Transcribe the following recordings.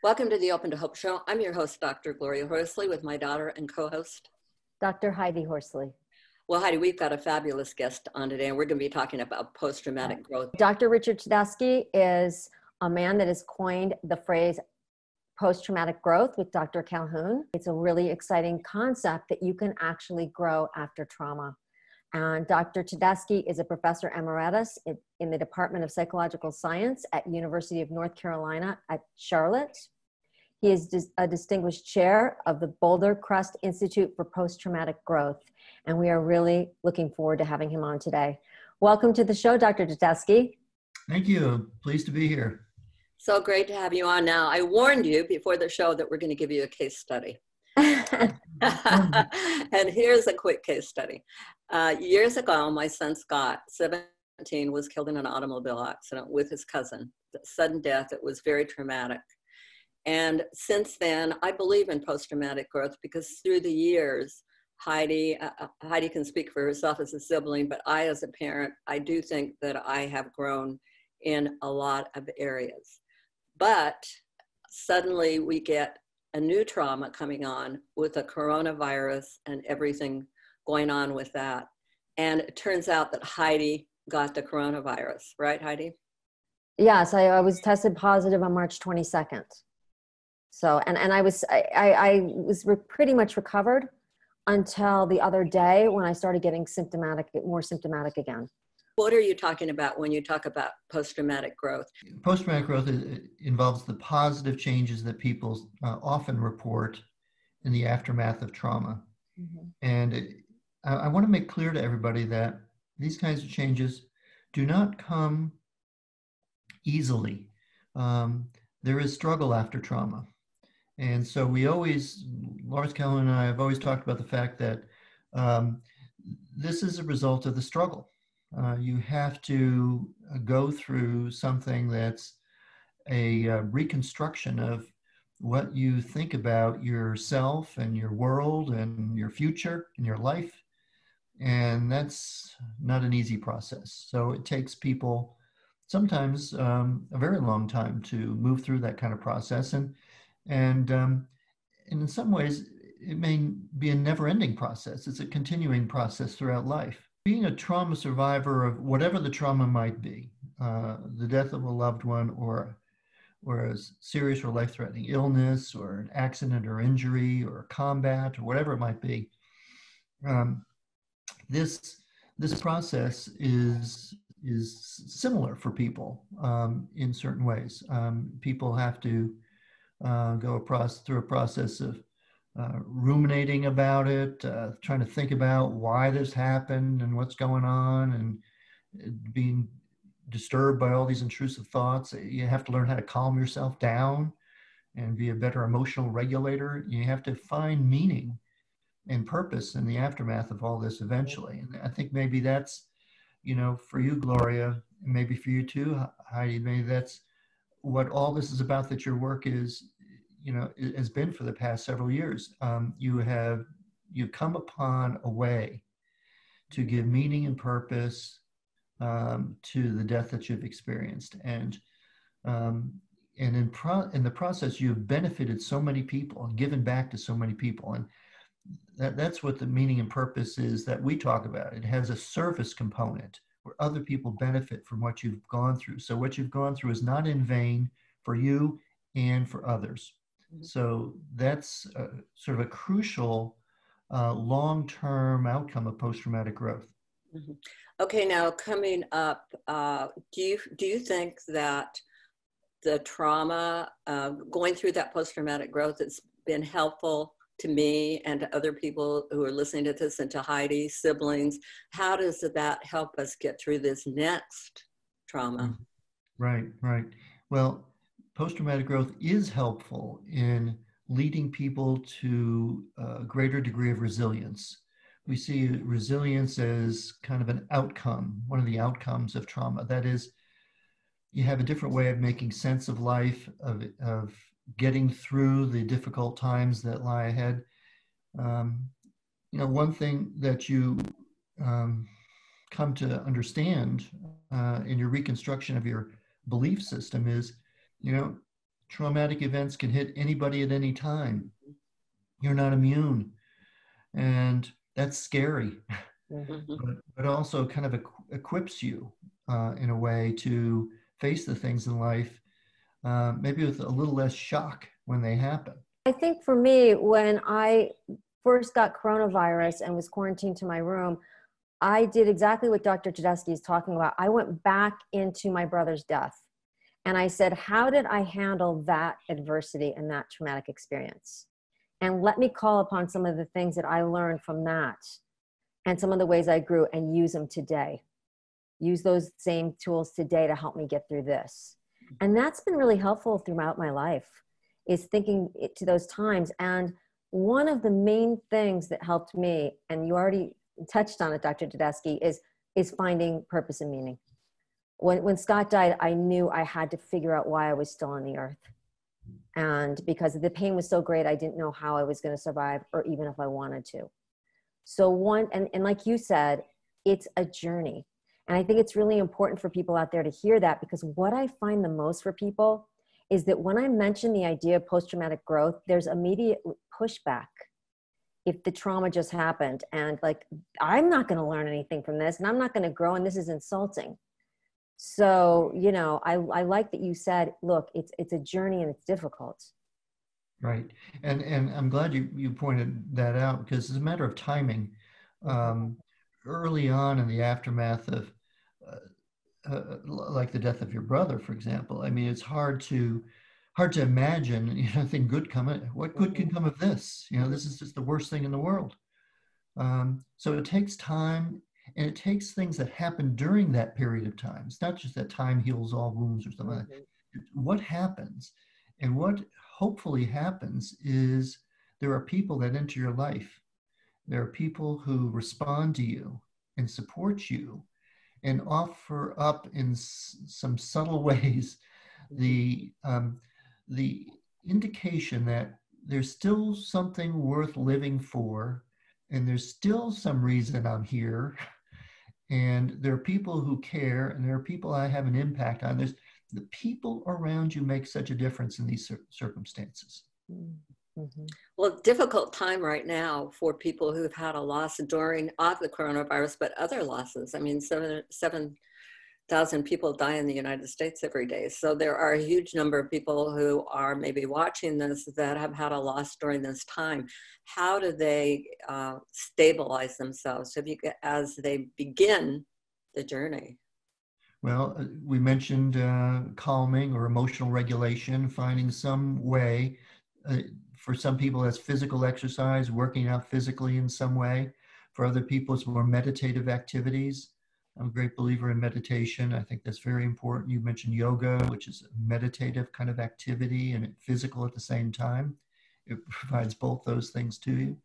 Welcome to the Open to Hope Show. I'm your host, Dr. Gloria Horsley, with my daughter and co host, Dr. Heidi Horsley. Well, Heidi, we've got a fabulous guest on today, and we're going to be talking about post traumatic growth. Dr. Richard Tedeschi is a man that has coined the phrase post traumatic growth with Dr. Calhoun. It's a really exciting concept that you can actually grow after trauma. Uh, and Dr. Tedeschi is a professor emeritus in the Department of Psychological Science at University of North Carolina at Charlotte. He is a distinguished chair of the Boulder Crest Institute for Post Traumatic Growth, and we are really looking forward to having him on today. Welcome to the show, Dr. Tedeschi. Thank you. Pleased to be here. So great to have you on now. I warned you before the show that we're going to give you a case study. and here's a quick case study. Uh, years ago, my son Scott, 17, was killed in an automobile accident with his cousin. Sudden death, it was very traumatic. And since then, I believe in post traumatic growth because through the years, Heidi, uh, uh, Heidi can speak for herself as a sibling, but I, as a parent, I do think that I have grown in a lot of areas. But suddenly we get a new trauma coming on with the coronavirus and everything going on with that. And it turns out that Heidi got the coronavirus, right, Heidi? Yes, I, I was tested positive on March 22nd. So, and, and I was, I, I was re- pretty much recovered until the other day when I started getting symptomatic, more symptomatic again. What are you talking about when you talk about post traumatic growth? Post traumatic growth involves the positive changes that people uh, often report in the aftermath of trauma. Mm-hmm. And it, I, I want to make clear to everybody that these kinds of changes do not come easily. Um, there is struggle after trauma. And so we always, Lawrence Calhoun and I have always talked about the fact that um, this is a result of the struggle. Uh, you have to uh, go through something that's a uh, reconstruction of what you think about yourself and your world and your future and your life. And that's not an easy process. So it takes people sometimes um, a very long time to move through that kind of process. And and, um, and in some ways, it may be a never ending process. It's a continuing process throughout life. Being a trauma survivor of whatever the trauma might be, uh, the death of a loved one or or a serious or life-threatening illness or an accident or injury or combat or whatever it might be um, this this process is is similar for people um, in certain ways. Um, people have to uh, go across through a process of uh, ruminating about it, uh, trying to think about why this happened and what's going on, and uh, being disturbed by all these intrusive thoughts. You have to learn how to calm yourself down and be a better emotional regulator. You have to find meaning and purpose in the aftermath of all this eventually. And I think maybe that's, you know, for you, Gloria, maybe for you too, Heidi, maybe that's what all this is about that your work is you know it has been for the past several years um, you have you've come upon a way to give meaning and purpose um, to the death that you've experienced and um, and in pro- in the process you've benefited so many people and given back to so many people and that, that's what the meaning and purpose is that we talk about it has a service component where other people benefit from what you've gone through. So what you've gone through is not in vain for you and for others. Mm-hmm. So that's a, sort of a crucial uh, long-term outcome of post-traumatic growth. Mm-hmm. Okay, now coming up, uh, do you do you think that the trauma uh, going through that post-traumatic growth has been helpful to me and to other people who are listening to this and to Heidi, siblings. How does that help us get through this next trauma? Mm-hmm. Right, right. Well, post traumatic growth is helpful in leading people to a greater degree of resilience. We see resilience as kind of an outcome, one of the outcomes of trauma. That is, you have a different way of making sense of life, of, of getting through the difficult times that lie ahead. Um, you know, one thing that you um, come to understand uh, in your reconstruction of your belief system is, you know, traumatic events can hit anybody at any time. You're not immune. And that's scary, mm-hmm. but, but, also kind of equips you uh, in a way to face the things in life, uh, maybe with a little less shock when they happen. I think for me, when I first got coronavirus and was quarantined to my room, I did exactly what Dr. Tedeschi is talking about. I went back into my brother's death and I said, How did I handle that adversity and that traumatic experience? And let me call upon some of the things that I learned from that and some of the ways I grew and use them today. Use those same tools today to help me get through this. Mm-hmm. And that's been really helpful throughout my life, is thinking to those times. And one of the main things that helped me, and you already touched on it, Dr. Tedeschi, is is finding purpose and meaning. When when Scott died, I knew I had to figure out why I was still on the earth. And because the pain was so great, I didn't know how I was going to survive or even if I wanted to. So one and, and like you said, it's a journey. And I think it's really important for people out there to hear that because what I find the most for people is that when I mention the idea of post traumatic growth, there's immediate pushback if the trauma just happened and like i'm not going to learn anything from this and i'm not going to grow and this is insulting so you know I, I like that you said look it's it's a journey and it's difficult. Right. And and i'm glad you you pointed that out because it's a matter of timing. Um, early on in the aftermath of uh, uh, like the death of your brother for example i mean it's hard to hard to imagine you know nothing good coming what good can mm-hmm. come of this? You know this is just the worst thing in the world. Um, so it takes time and it takes things that happen during that period of time it's not just that time heals all wounds or something mm-hmm. like that. what happens and what hopefully happens is there are people that enter your life there are people who respond to you and support you and offer up in s- some subtle ways the um, the indication that there's still something worth living for, and there's still some reason I'm here, and there are people who care, and there are people I have an impact on. There's the people around you make such a difference in these circumstances. Mm-hmm. Well, difficult time right now for people who've had a loss during of the coronavirus, but other losses. I mean, seven seven thousand people die in the United States every day. So there are a huge number of people who are maybe watching this that have had a loss during this time. How do they uh, stabilize themselves if you, as they begin the journey? Well, uh, we mentioned uh, calming or emotional regulation, finding some way. Uh, for some people, that's physical exercise, working out physically in some way. For other people, it's more meditative activities. I'm a great believer in meditation. I think that's very important. You mentioned yoga, which is a meditative kind of activity and physical at the same time. It provides both those things to you.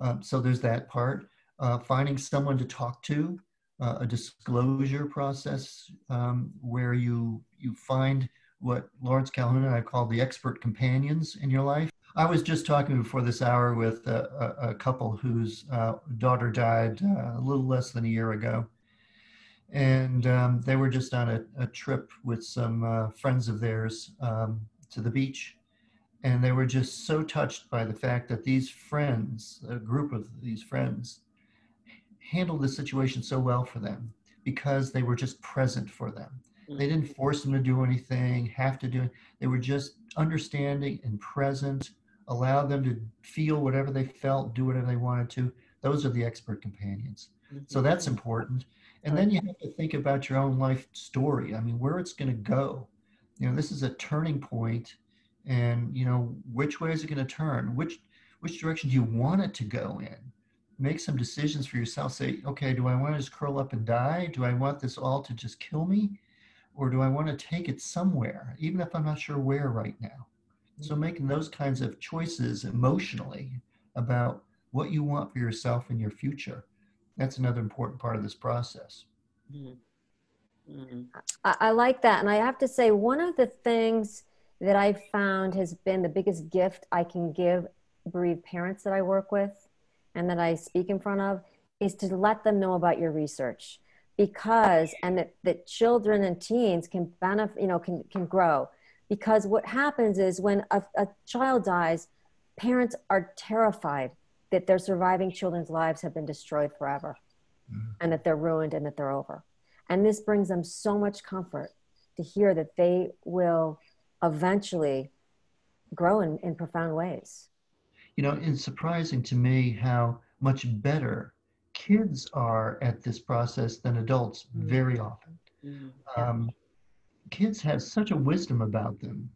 Um, so there's that part. Uh, finding someone to talk to, uh, a disclosure process um, where you you find what Lawrence Calhoun and I call the expert companions in your life. I was just talking before this hour with a, a, a couple whose uh, daughter died uh, a little less than a year ago and um, they were just on a, a trip with some uh, friends of theirs um, to the beach. And they were just so touched by the fact that these friends a group of these friends handled the situation so well for them because they were just present for them. They didn't mm-hmm. force them to do anything have to do it. They were just understanding and present allow them to feel whatever they felt do whatever they wanted to. Those are the expert companions. So mm-hmm. that's important and then you have to think about your own life story. I mean, where it's going to go. You know, this is a turning point, and you know, which way is it going to turn? Which which direction do you want it to go in? Make some decisions for yourself. Say, okay, do I want to just curl up and die? Do I want this all to just kill me? Or do I want to take it somewhere, even if I'm not sure where right now? So mm-hmm. making those kinds of choices emotionally about what you want for yourself and your future, that's another important part of this process. Mm-hmm. Mm-hmm. I, I like that. And I have to say, one of the things that I've found has been the biggest gift I can give bereaved parents that I work with and that I speak in front of is to let them know about your research because and that, that children and teens can benefit you know can, can grow because what happens is when a, a child dies parents are terrified that their surviving children's lives have been destroyed forever mm-hmm. and that they're ruined and that they're over and this brings them so much comfort to hear that they will eventually grow in, in profound ways you know it's surprising to me how much better kids are at this process than adults mm-hmm. very often. Mm-hmm. Um, kids have such a wisdom about them,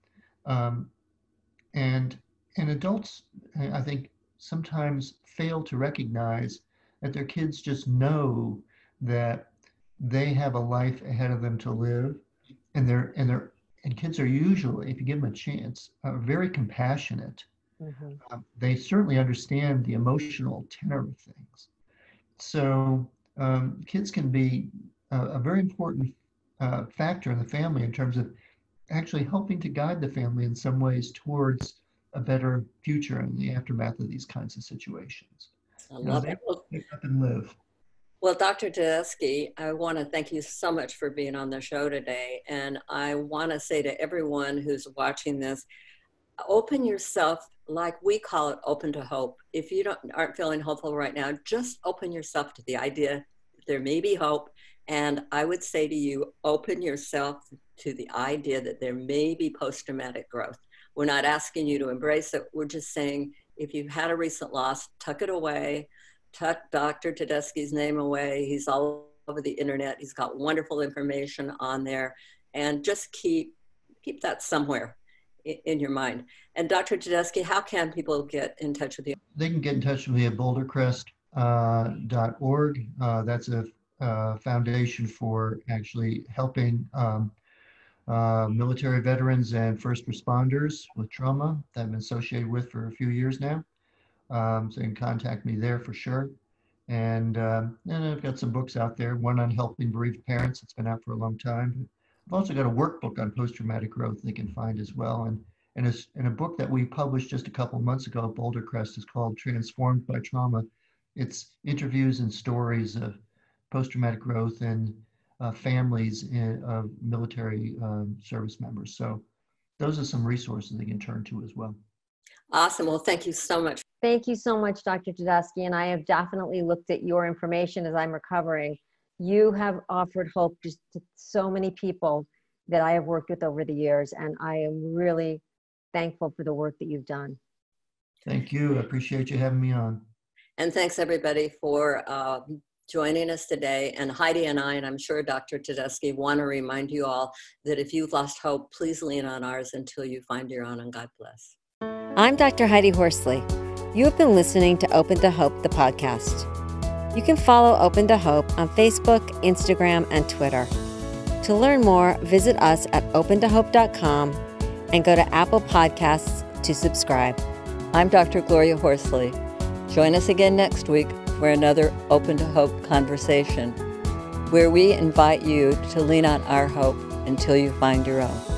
um, and and adults, I think, sometimes fail to recognize that their kids just know that they have a life ahead of them to live, and they're and they're and kids are usually, if you give them a chance, uh, very compassionate. Mm-hmm. Um, they certainly understand the emotional tenor of things. So um, kids can be a, a very important uh, factor in the family in terms of actually helping to guide the family in some ways towards a better future in the aftermath of these kinds of situations. I you love know, it. Pick up and live. Well, Dr. Tedeschi, I want to thank you so much for being on the show today. And I want to say to everyone who's watching this, open yourself like we call it open to hope if you don't aren't feeling hopeful right now just open yourself to the idea there may be hope and i would say to you open yourself to the idea that there may be post-traumatic growth we're not asking you to embrace it we're just saying if you've had a recent loss tuck it away tuck dr tedeschi's name away he's all over the internet he's got wonderful information on there and just keep keep that somewhere in your mind. And Dr. Tedeschi, how can people get in touch with you? They can get in touch with me at bouldercrest.org. Uh, uh, that's a uh, foundation for actually helping um, uh, military veterans and first responders with trauma that I've been associated with for a few years now. Um, so you can contact me there for sure. And, um, and I've got some books out there, one on helping bereaved parents. It's been out for a long time. I've also got a workbook on post-traumatic growth they can find as well. And, and, a, and a book that we published just a couple months ago Boulder Crest is called Transformed by Trauma. It's interviews and stories of post-traumatic growth and uh, families in, of military um, service members. So those are some resources they can turn to as well. Awesome. Well, thank you so much. Thank you so much, Dr. Tedeschi. And I have definitely looked at your information as I'm recovering you have offered hope just to so many people that I have worked with over the years, and I am really thankful for the work that you've done. Thank you. I appreciate you having me on. And thanks everybody for uh, joining us today. And Heidi and I, and I'm sure Dr. Tedeschi, want to remind you all that if you've lost hope, please lean on ours until you find your own, and God bless. I'm Dr. Heidi Horsley. You have been listening to Open to Hope, the podcast. You can follow Open to Hope on Facebook, Instagram, and Twitter. To learn more, visit us at opentohope.com and go to Apple Podcasts to subscribe. I'm Dr. Gloria Horsley. Join us again next week for another Open to Hope conversation, where we invite you to lean on our hope until you find your own.